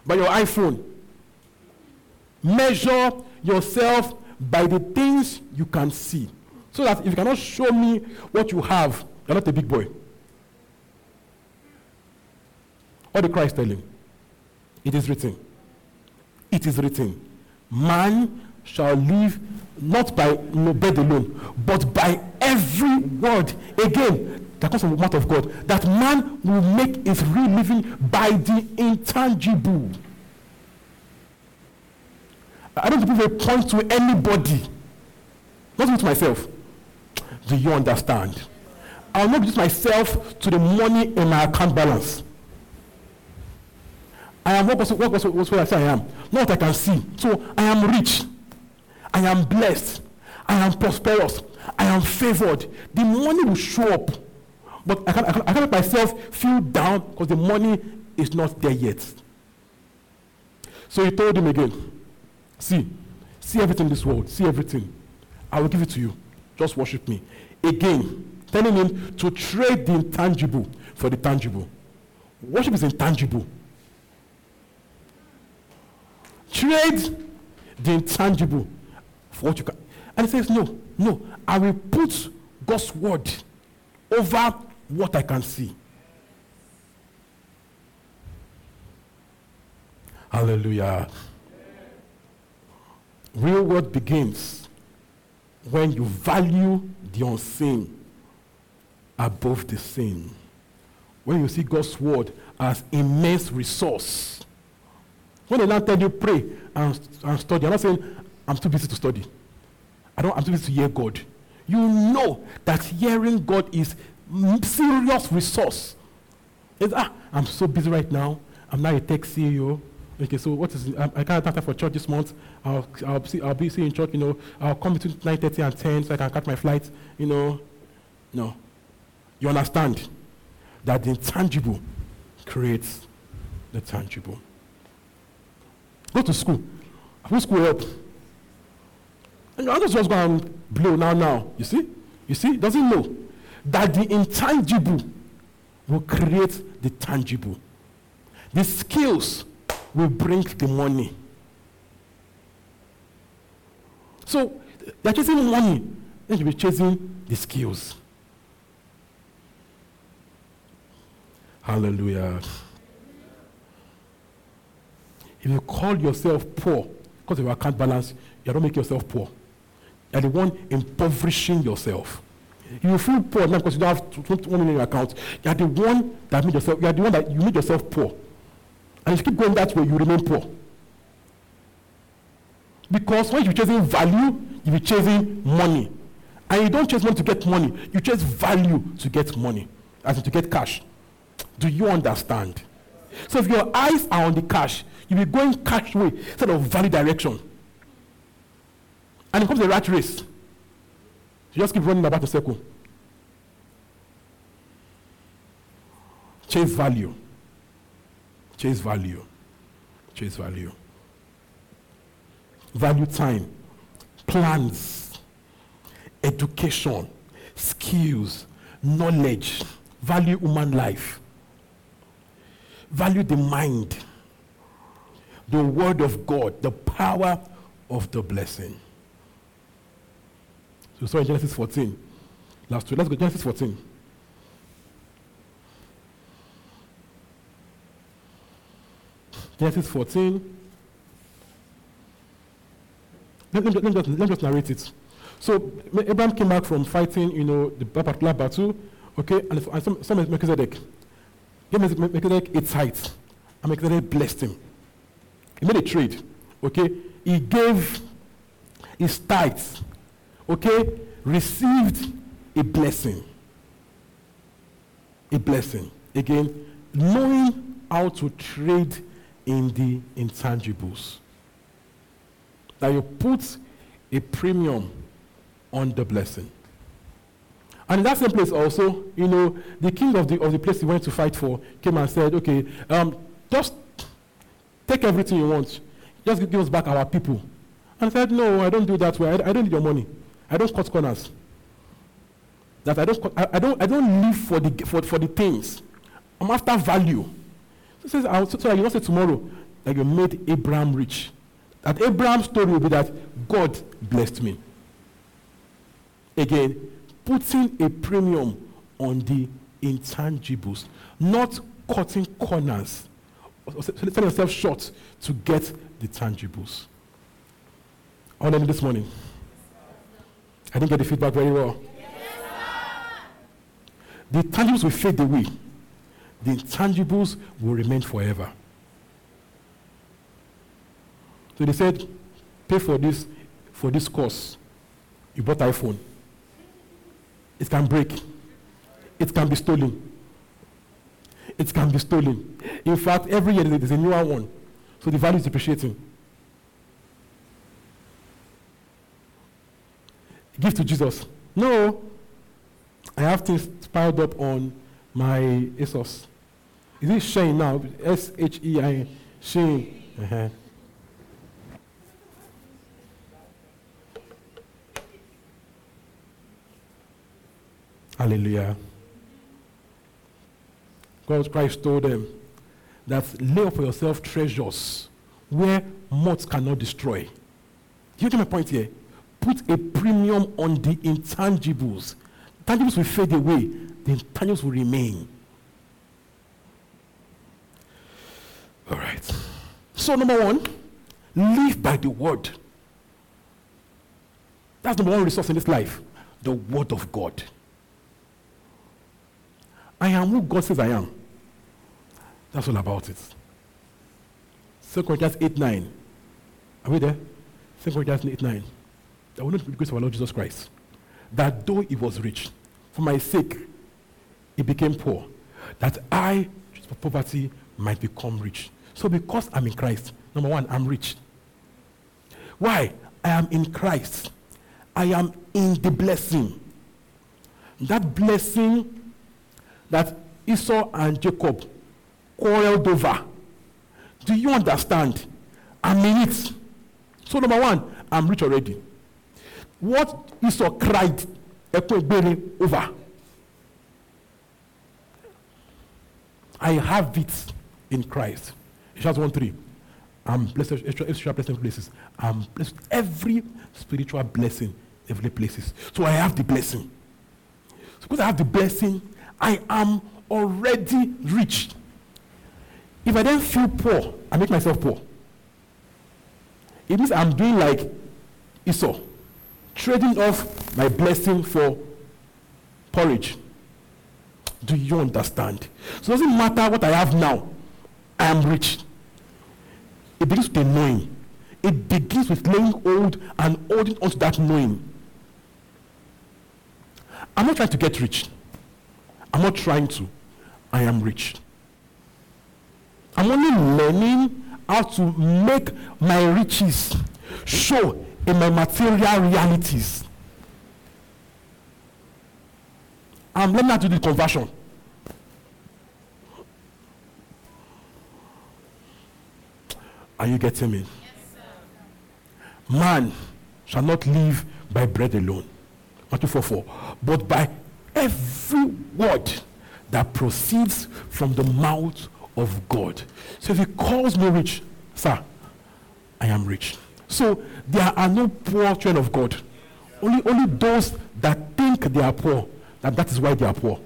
A: by your iPhone. Measure yourself by the things you can see. So that if you cannot show me what you have, you're not a big boy. What the Christ telling? It is written. It is written. Man shall live not by bread alone, but by every word. Again, that comes from the mouth of God. That man will make his real living by the intangible. I don't prove a point to anybody, not to myself. Do you understand? I will not use myself to the money in my account balance. I am what was what was what I say I am, not what I can see. So I am rich, I am blessed, I am prosperous, I am favored. The money will show up, but I can't, I can't, I can't make myself feel down because the money is not there yet. So he told him again, See, see everything in this world, see everything. I will give it to you. Just worship me. Again, telling him to trade the intangible for the tangible. Worship is intangible. Trade the intangible what you can. And he says, No, no, I will put God's word over what I can see. Hallelujah. Real world begins when you value the unseen above the seen. When you see God's word as immense resource. When the now tell you pray and, and study, I'm not saying I'm too busy to study. I don't, I'm too busy to hear God. You know that hearing God is serious resource. It's, ah, I'm so busy right now. I'm now a tech CEO. Okay, so what is I, I can't have for church this month. I'll I'll, see, I'll be seeing church. You know, I'll come between 9:30 and 10 so I can catch my flight. You know, no. You understand that the intangible creates the tangible. Go to school. Who school help? And your just going and blow now. Now you see, you see, doesn't know that the intangible will create the tangible. The skills will bring the money. So they're chasing money, then you'll be chasing the skills. Hallelujah. If you call yourself poor because of your account balance, you don't make yourself poor. You're the one impoverishing yourself. You feel poor now because you don't have 21 million in your account. You're the one that made yourself, you're the one that you made yourself poor. And if you keep going that way, you remain poor. Because when you're chasing value, you'll be chasing money. And you don't chase money to get money, you chase value to get money, as in to get cash. Do you understand? So if your eyes are on the cash, you'll be going cash way instead of value direction. And it becomes a rat race. You just keep running about the circle. Chase value. Chase value. Chase value. Value time. Plans. Education. Skills. Knowledge. Value human life. Value the mind. The word of God. The power of the blessing. We saw in Genesis 14. Last week. Let's go Genesis 14. Genesis 14. Let, let, let, me just, let me just narrate it. So Abraham came back from fighting, you know, the particular battle, okay, and, and some, some Melchizedek. Gave Melchizedek its height, and Melchizedek blessed him. He made a trade, okay. He gave his tithes, okay, received a blessing. A blessing. Again, knowing how to trade in the intangibles. That you put a premium on the blessing. And in that same place also, you know, the king of the, of the place he went to fight for came and said, okay, um, just take everything you want. Just give us back our people. And said, no, I don't do that way. I, I don't need your money. I don't cut corners. That I don't, I, don't, I don't live for the, for, for the things. I'm after value. So, says, so, so you not say tomorrow that you made Abraham rich. That Abraham's story will be that God blessed me. Again, putting a premium on the intangibles, not cutting corners, selling yourself short to get the tangibles. I want this morning. I didn't get the feedback very well. the tangibles will fade away. The intangibles will remain forever. So they said, pay for this, for this course. You bought iPhone. It can break. It can be stolen. It can be stolen. In fact, every year there's a newer one. So the value is depreciating. Give to Jesus. No. I have things piled up on my ASOS. Is it Shein now? S H E I Shein. Uh-huh. Hallelujah. God Christ told them that lay up for yourself treasures where moths cannot destroy. You get my point here? Put a premium on the intangibles. Tangibles will fade away, the intangibles will remain. All right. So, number one, live by the word. That's number one resource in this life the word of God. I am who God says I am. That's all about it. 2 Corinthians 8 9. Are we there? 2 Corinthians 8 9. I will not be grace of our Lord Jesus Christ. That though he was rich, for my sake, he became poor, that I, for poverty, might become rich. So, because I'm in Christ, number one, I'm rich. Why? I am in Christ. I am in the blessing. That blessing that Esau and Jacob quarreled over. Do you understand? I'm in it. So, number one, I'm rich already. What Esau cried over, I have it in Christ. Ephesians 1 3. I'm blessed extra, extra blessing places. I'm blessed every spiritual blessing, every places. So I have the blessing. So because I have the blessing, I am already rich. If I then feel poor, I make myself poor. It means I'm doing like Esau, trading off my blessing for porridge. Do you understand? So it doesn't matter what I have now, I am rich. It begins with knowing. It begins with laying hold and holding onto that knowing. I'm not trying to get rich. I'm not trying to. I am rich. I'm only learning how to make my riches show in my material realities. I'm learning how to do the conversion. Are you getting me? Yes, Man shall not live by bread alone. Matthew 4 4. But by every word that proceeds from the mouth of God. So if he calls me rich, sir, I am rich. So there are no poor children of God. Only, only those that think they are poor, and that is why they are poor.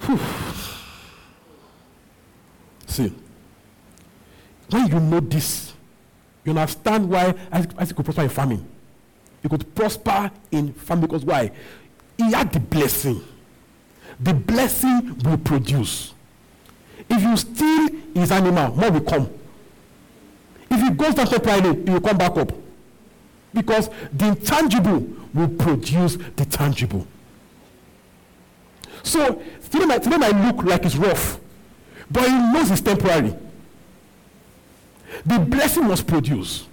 A: Whew. See, when you know this, you understand why Isaac could prosper in farming. He could prosper in farming because why? He had the blessing. The blessing will produce. If you steal his animal, more will come. If he goes down temporarily, he will come back up. Because the intangible will produce the tangible. So today might, today might look like it's rough, but he knows it's temporary. The blessing must produce.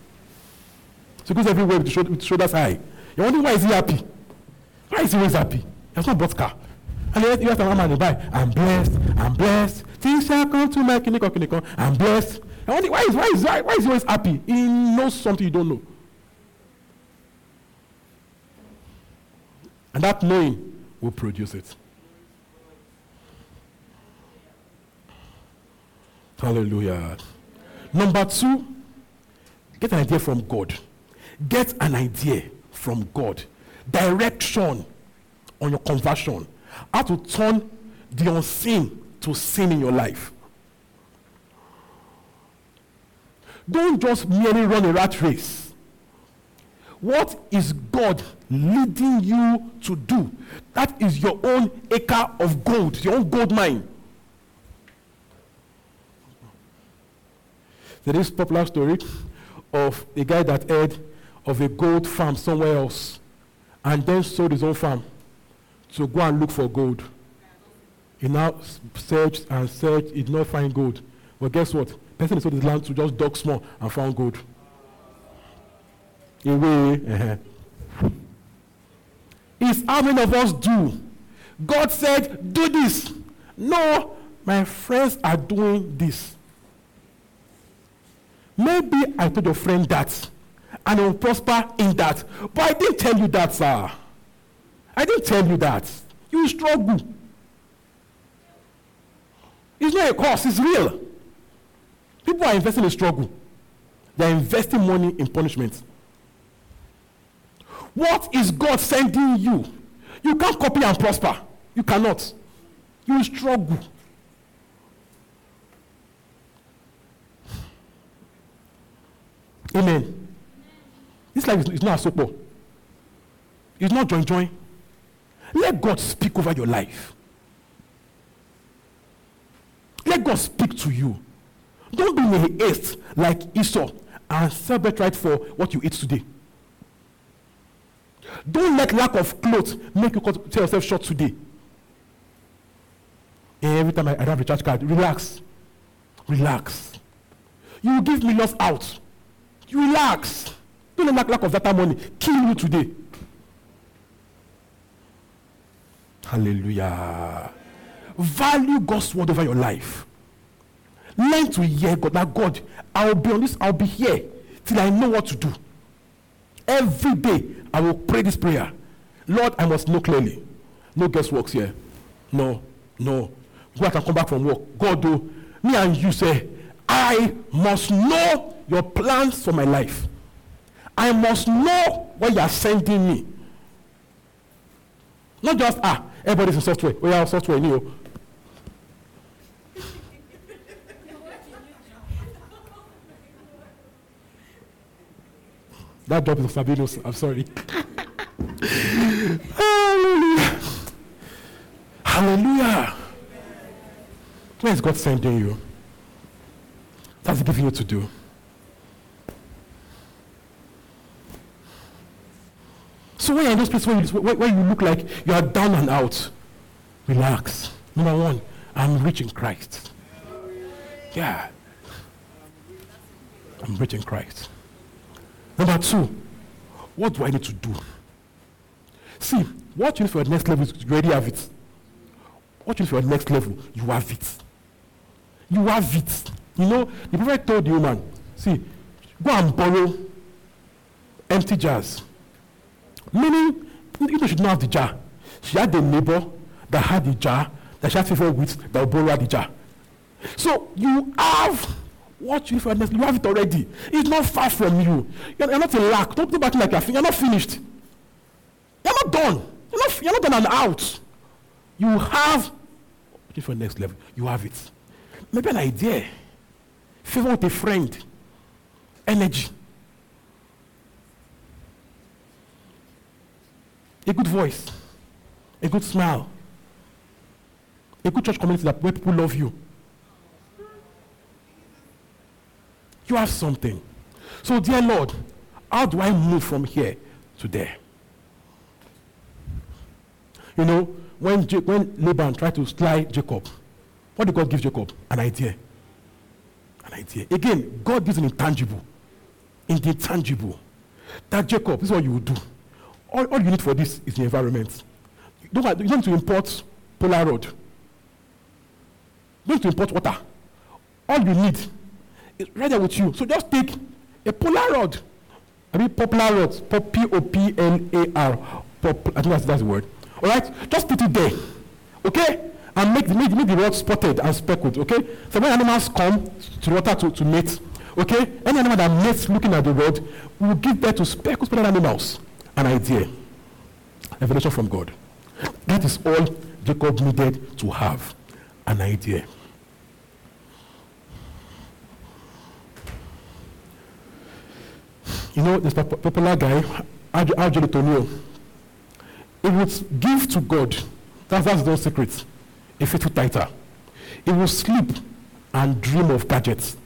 A: So he goes everywhere with, with shoulders high. You wonder why is he happy? Why is he always happy? He has not bought car. And ask the man buy, I'm blessed, I'm blessed. Things shall come to my kiniko kiniko. I'm blessed. I wonder why is why is why is he always happy? He knows something you don't know. And that knowing will produce it. Hallelujah. Number two, get an idea from God. Get an idea from God. Direction on your conversion. How to turn the unseen to sin in your life. Don't just merely run a rat race. What is God leading you to do? That is your own acre of gold, your own gold mine. There is popular story of a guy that heard of a gold farm somewhere else and then sold his own farm to go and look for gold. He now searched and searched, he did not find gold. But guess what? Person sold his land to just dug small and found gold. Away. Uh-huh. Is how many of us do? God said, do this. No, my friends are doing this. Maybe I told your friend that, and he will prosper in that. But I didn't tell you that, sir. I didn't tell you that. You struggle. It's not a course, it's real. People are investing in struggle. They are investing money in punishment. What is God sending you? You can't copy and prosper. You cannot. You struggle. Amen. This life is, is not a soap It's not join join. Let God speak over your life. Let God speak to you. Don't be haste like Esau and celebrate right for what you eat today. Don't let lack of clothes make you tell yourself short today. Eh, every time I, have a charge card, relax. Relax. You give millions out. You relax. Don't let lack of that money kill you today. Hallelujah. Value God's word over your life. Learn to hear God. That God, I'll be on this, I'll be here till I know what to do. Every day, I will pray this prayer. Lord, I must know clearly. No guessworks here. No, no. Go out and come back from work. God, do me and you say, I must know your plans for my life. I must know where you are sending me. Not just, ah, everybody's in software. We are software, new. that job is Sabino's. I'm sorry. [laughs] Hallelujah. Hallelujah. Where is God sending you? That's giving you to do. So when you're in those places where you, where, you look like you are down and out, relax. Number one, I'm rich in Christ. Yeah. I'm rich in Christ. Number two, what do I need to do? See, what you need for your next level is you already have it. What you need for your next level, you have it. You have it. You know, the prophet told the woman, see, go and borrow empty jars. Meaning, you should not have the jar. She had a neighbor that had the jar, that she had favor with, that will borrow the jar. So you have what you for you have it already. It's not far from you. You're, not in lack. Don't think about it like you're, you're not finished. You're not done. You're not, you're not done and out. You have what for next level. You have it. Maybe an idea. Favor with a friend. Energy. A good voice. A good smile. A good church community that where people love you. You have something. So, dear Lord, how do I move from here to there? You know, when, J- when Laban tried to slay Jacob, what did God give Jacob? An idea. An idea. Again, God gives an intangible. In the intangible. That Jacob, this is what you will do. All, all you need for this is the environment. You don't, have, you don't need to import polar rod. You don't need to import water. All you need is right there with you. So just take a polar rod. I mean. P O P L A R. Pop, I think that's, that's the word. All right? Just put it there. Okay? And make the, make, make the rod spotted and speckled. Okay? So when animals come to water to, to mate, okay? Any animal that mates looking at the rod will give birth to speckled spotted animals. An idea. Revelation from God. That is all Jacob needed to have. An idea. You know, this popular guy, R.G. LeTourneau, he would give to God, that's, that's no secret, a faithful tighter. He will sleep and dream of gadgets.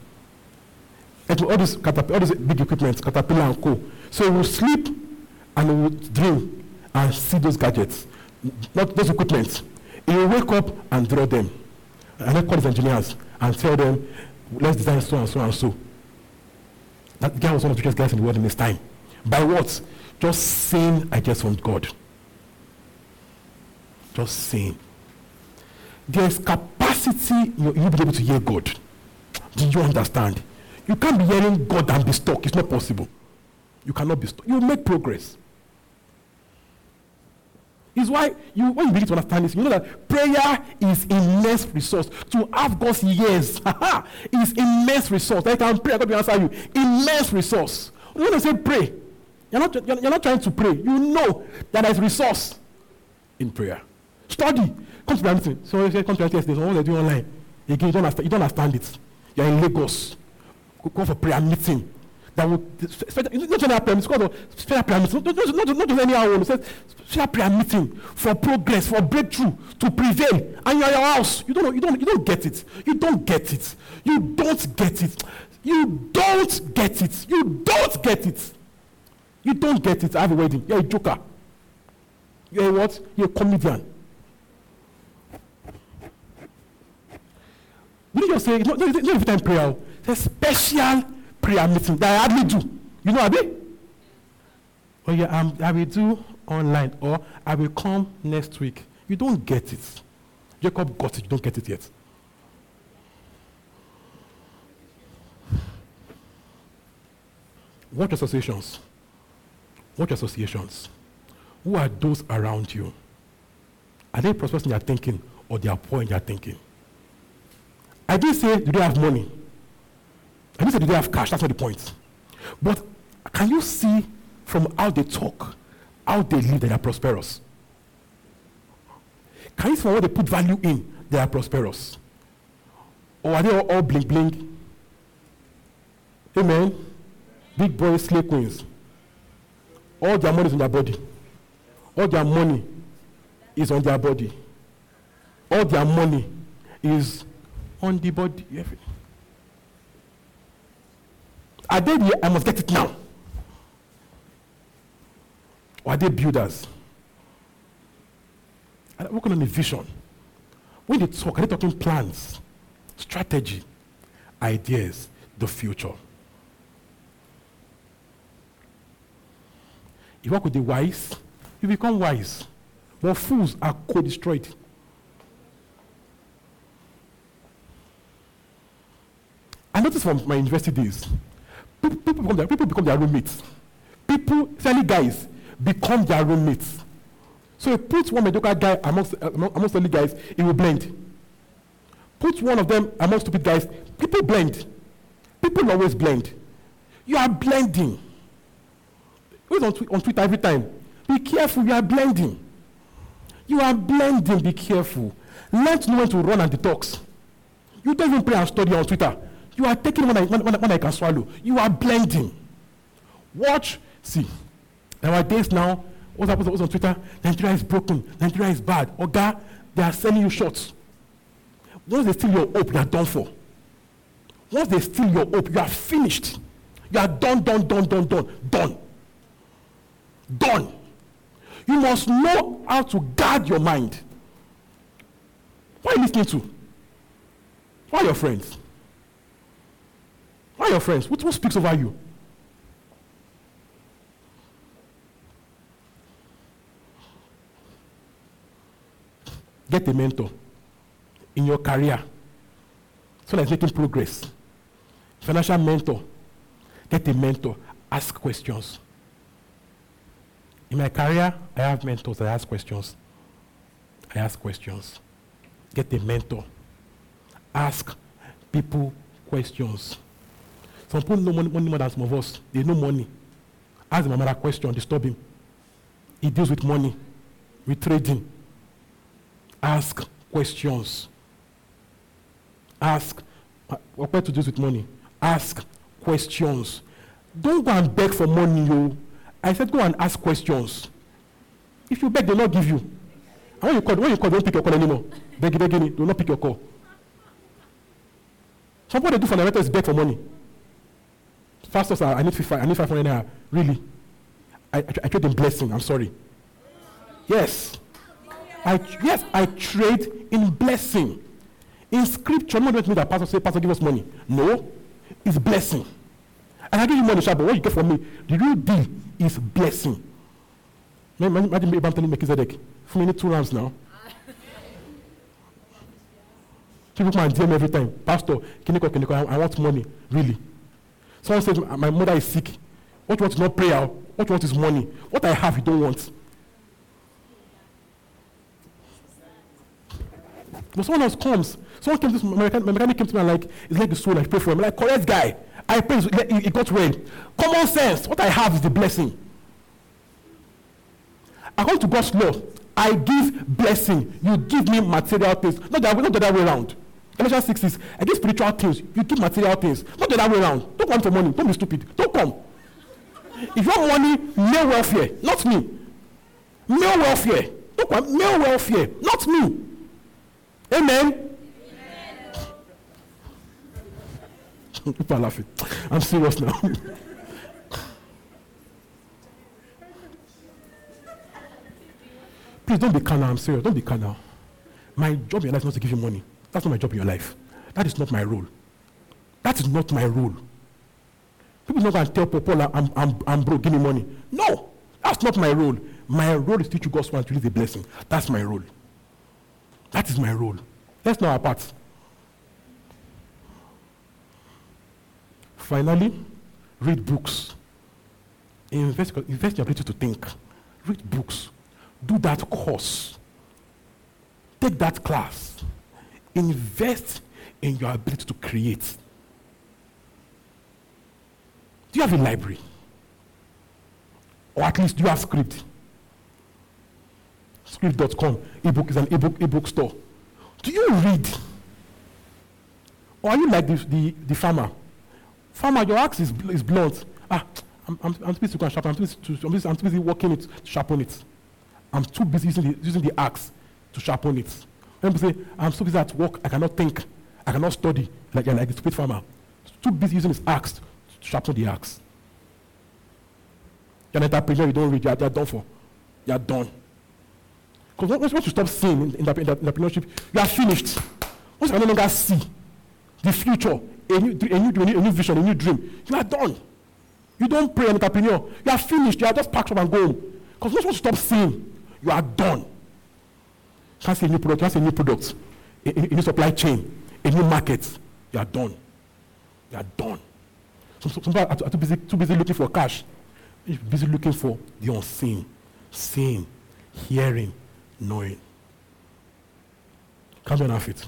A: And all this, all this big equipment, caterpillar and co. So he will sleep and he will dream and see those gadgets, not those equipment. He will wake up and draw them. And then call his engineers and tell them, let's design so and so and so. That guy was one of the richest guys in the world in his time. By what? Just saying I just want God. Just saying. There's capacity you will be able to hear God. Do you understand? You can't be hearing God and be stuck. It's not possible. You cannot be stuck. You make progress. Is why you when you begin to understand this, you know that prayer is immense resource. To have God's ears [laughs] is immense resource. I can pray, God will answer you. Immense resource. When I say pray, you're not, you're, you're not trying to pray. You know that there's resource in prayer. Study. Come to the meeting. So say, come to the yesterday. So what they do online. Again, you don't, understand, you don't understand it. You're in Lagos. Go for prayer meeting that will not called special prayer meeting. Not, not, not, not any. It says special prayer meeting for progress, for breakthrough, to prevail. And you're your house. You don't, you don't, you don't get it. You don't get it. You don't get it. You don't get it. You don't get it. You don't get it. I have a wedding. You're a joker. You're a what? You're a comedian. You just say, no, no, no, every time prayer. It's a special prayer meeting that I hardly do. You know, Abi? Oh, yeah, um, I will do online or I will come next week. You don't get it. Jacob got it, you don't get it yet. What associations? What associations? Who are those around you? Are they prosperous in their thinking or they are poor in their thinking? I didn't say, do they have money? I do they have cash? That's not the point. But can you see from how they talk, how they live, they are prosperous? Can you see from what they put value in, they are prosperous? Or are they all, all bling bling? Amen. Big boys, slave queens. All their money is in their body. All their money is on their body. All their money is on the body. Are they the I must get it now? Or are they builders? They working on a vision? When they talk, are they talking plans, strategy, ideas, the future? You work with the wise, you become wise. But fools are co-destroyed. I noticed from my university days, people, become, their, people become their roommates. People, especially guys, become their roommates. So you put one mediocre guy amongst, amongst the guys, it will blend. Put one of them amongst stupid guys, people blend. People always blend. You are blending. Who's on, tw- on Twitter every time? Be careful, you are blending. You are blending, be careful. Learn to know when to run and detox. You don't even pray and study on Twitter. You are taking when I, when, when I can swallow. You are blending. Watch, see. Nowadays now, what happens on Twitter? Nigeria is broken. Nigeria is bad. Or God, they are selling you shots. Once they steal your hope, you are done for. Once they steal your hope, you are finished. You are done, done, done, done, done, done. Done. You must know how to guard your mind. Who are you listening to? Who are your friends? Are your friends? Who, who speaks over you? Get a mentor in your career so that making progress. Financial mentor. Get a mentor. Ask questions. In my career, I have mentors. I ask questions. I ask questions. Get a mentor. Ask people questions. Some people know money, money more than some of us. They know money. Ask him a question, disturb him. He deals with money, with trading. Ask questions. Ask uh, what to do with money. Ask questions. Don't go and beg for money, you. I said go and ask questions. If you beg, they'll not give you. And when you call, when you call, don't pick your call anymore. Beg, beg, they will not pick your call. Some what they do for the is beg for money. Pastors I need five, I need 500 naira. Really? I, I, trade in blessing. I'm sorry. Yes. I, yes, I trade in blessing. In scripture, not mean that pastor say, Pastor, give us money. No, it's blessing. And I give you money, but what you get from me, the real deal is blessing. Imagine Abraham telling Melchizedek, for me, need two rams now. People come and DM every time, Pastor, Kiniko, Kiniko, I, I want money, really. Someone says, My mother is sick. What you want is not prayer. What you want is money. What I have, you don't want. But someone else comes. Someone came to my my mechanic came to me and like, it's like the soul, I pray for him. I'm like, correct guy. I pray, it got well. Common sense. What I have is the blessing. According to God's law, I give blessing. You give me material things. Not that, not the other way around. Galatians 6 is, give spiritual things. You give material things. Not the other way around. Don't come for money. Don't be stupid. Don't come. If you want money, male welfare, not me. Male welfare. Don't come. Male welfare, not me. Amen. [laughs] People are laughing. I'm serious now. [laughs] Please don't be carnal. I'm serious. Don't be carnal. My job in life is not to give you money. That's not my job in your life. That is not my role. That is not my role. People not going to tell Paul, I'm, I'm, I'm broke, give me money. No, that's not my role. My role is to teach you God's word to release a blessing. That's my role. That is my role. Let's know our part. Finally, read books. Invest, invest your ability to think. Read books. Do that course. Take that class. Invest in your ability to create. Do you have a library? Or at least do you have Scribd? Scribd.com, ebook is an ebook, ebook store. Do you read? Or are you like the, the, the farmer? Farmer, your axe is, is blunt. Ah, I'm, I'm, I'm too busy to go and sharpen. I'm too busy, I'm, busy, I'm too busy working it to sharpen it. I'm too busy using the, using the axe to sharpen it. Say, I'm so busy at work, I cannot think, I cannot study, like, like a stupid farmer. Too busy using his axe to sharpen the axe. You're an entrepreneur, you don't read, you're, you're done for. You're done. Because once, once you stop seeing in, in, the, in the entrepreneurship, you are finished. Once you no longer see the future, a new, a, new, a, new, vision, a new dream, you are done. You don't pray an entrepreneur. You are finished. You are just packed up and go. Because once you stop seeing, you are done. Can't a new product, can't a new product, a, a, new supply chain, a new market. You are done. You are done. Some, some people are, too, busy, too busy looking for cash. You're busy looking for the unseen, seeing, hearing, knowing. Come on, have it.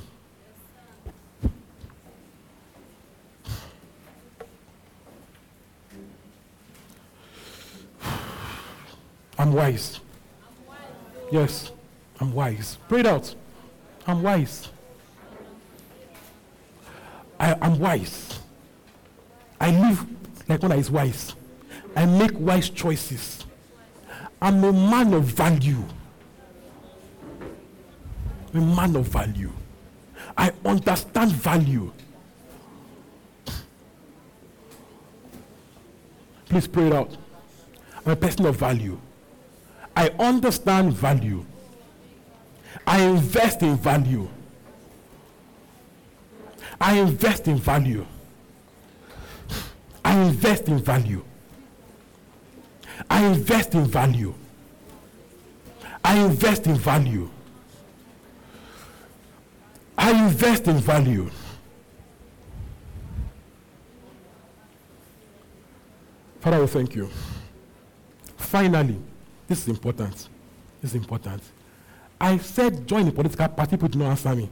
A: I'm wise. Yes, I'm wise. Pray it out. I'm wise. I, am wise. I live like one that is wise. I make wise choices. I'm a man of value. A man of value. I understand value. Please pray it out. I'm a person of value. I understand value. I invest in value. I invest in value. I invest in value. I invest in value. I invest in value. I invest in value. Father, we thank you. Finally, this is important. This is important. I said join the political party, people did not answer me.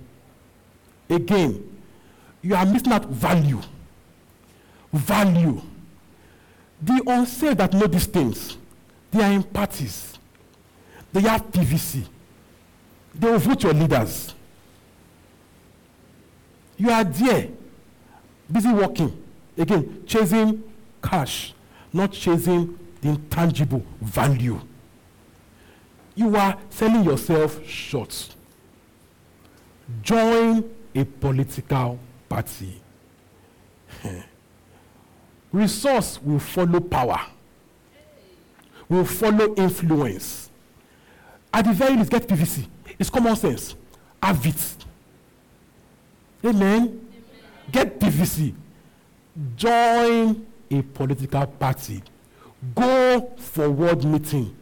A: Again, you are missing out value. Value. The unsaved that know these things, they are in parties. They have PVC. They will vote your leaders. You are there, busy working. Again, chasing cash, not chasing the intangible value you are selling yourself short. Join a political party. [laughs] Resource will follow power, will follow influence. At the very least, get PVC. It's common sense. Have it. Amen. Amen. Get PVC. Join a political party. Go for ward meeting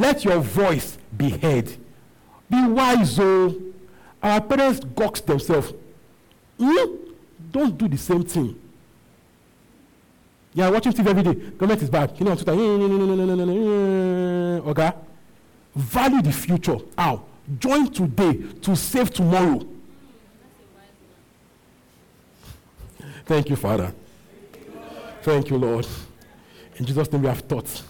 A: let your voice be heard. Be wise, oh. Our parents gawks themselves. Hmm? Don't do the same thing. You are watching TV every day. Government is bad. You know, on Twitter. Okay? Value the future. How? Join today to save tomorrow. Thank you, Father. Thank you, Lord. In Jesus' name we have taught.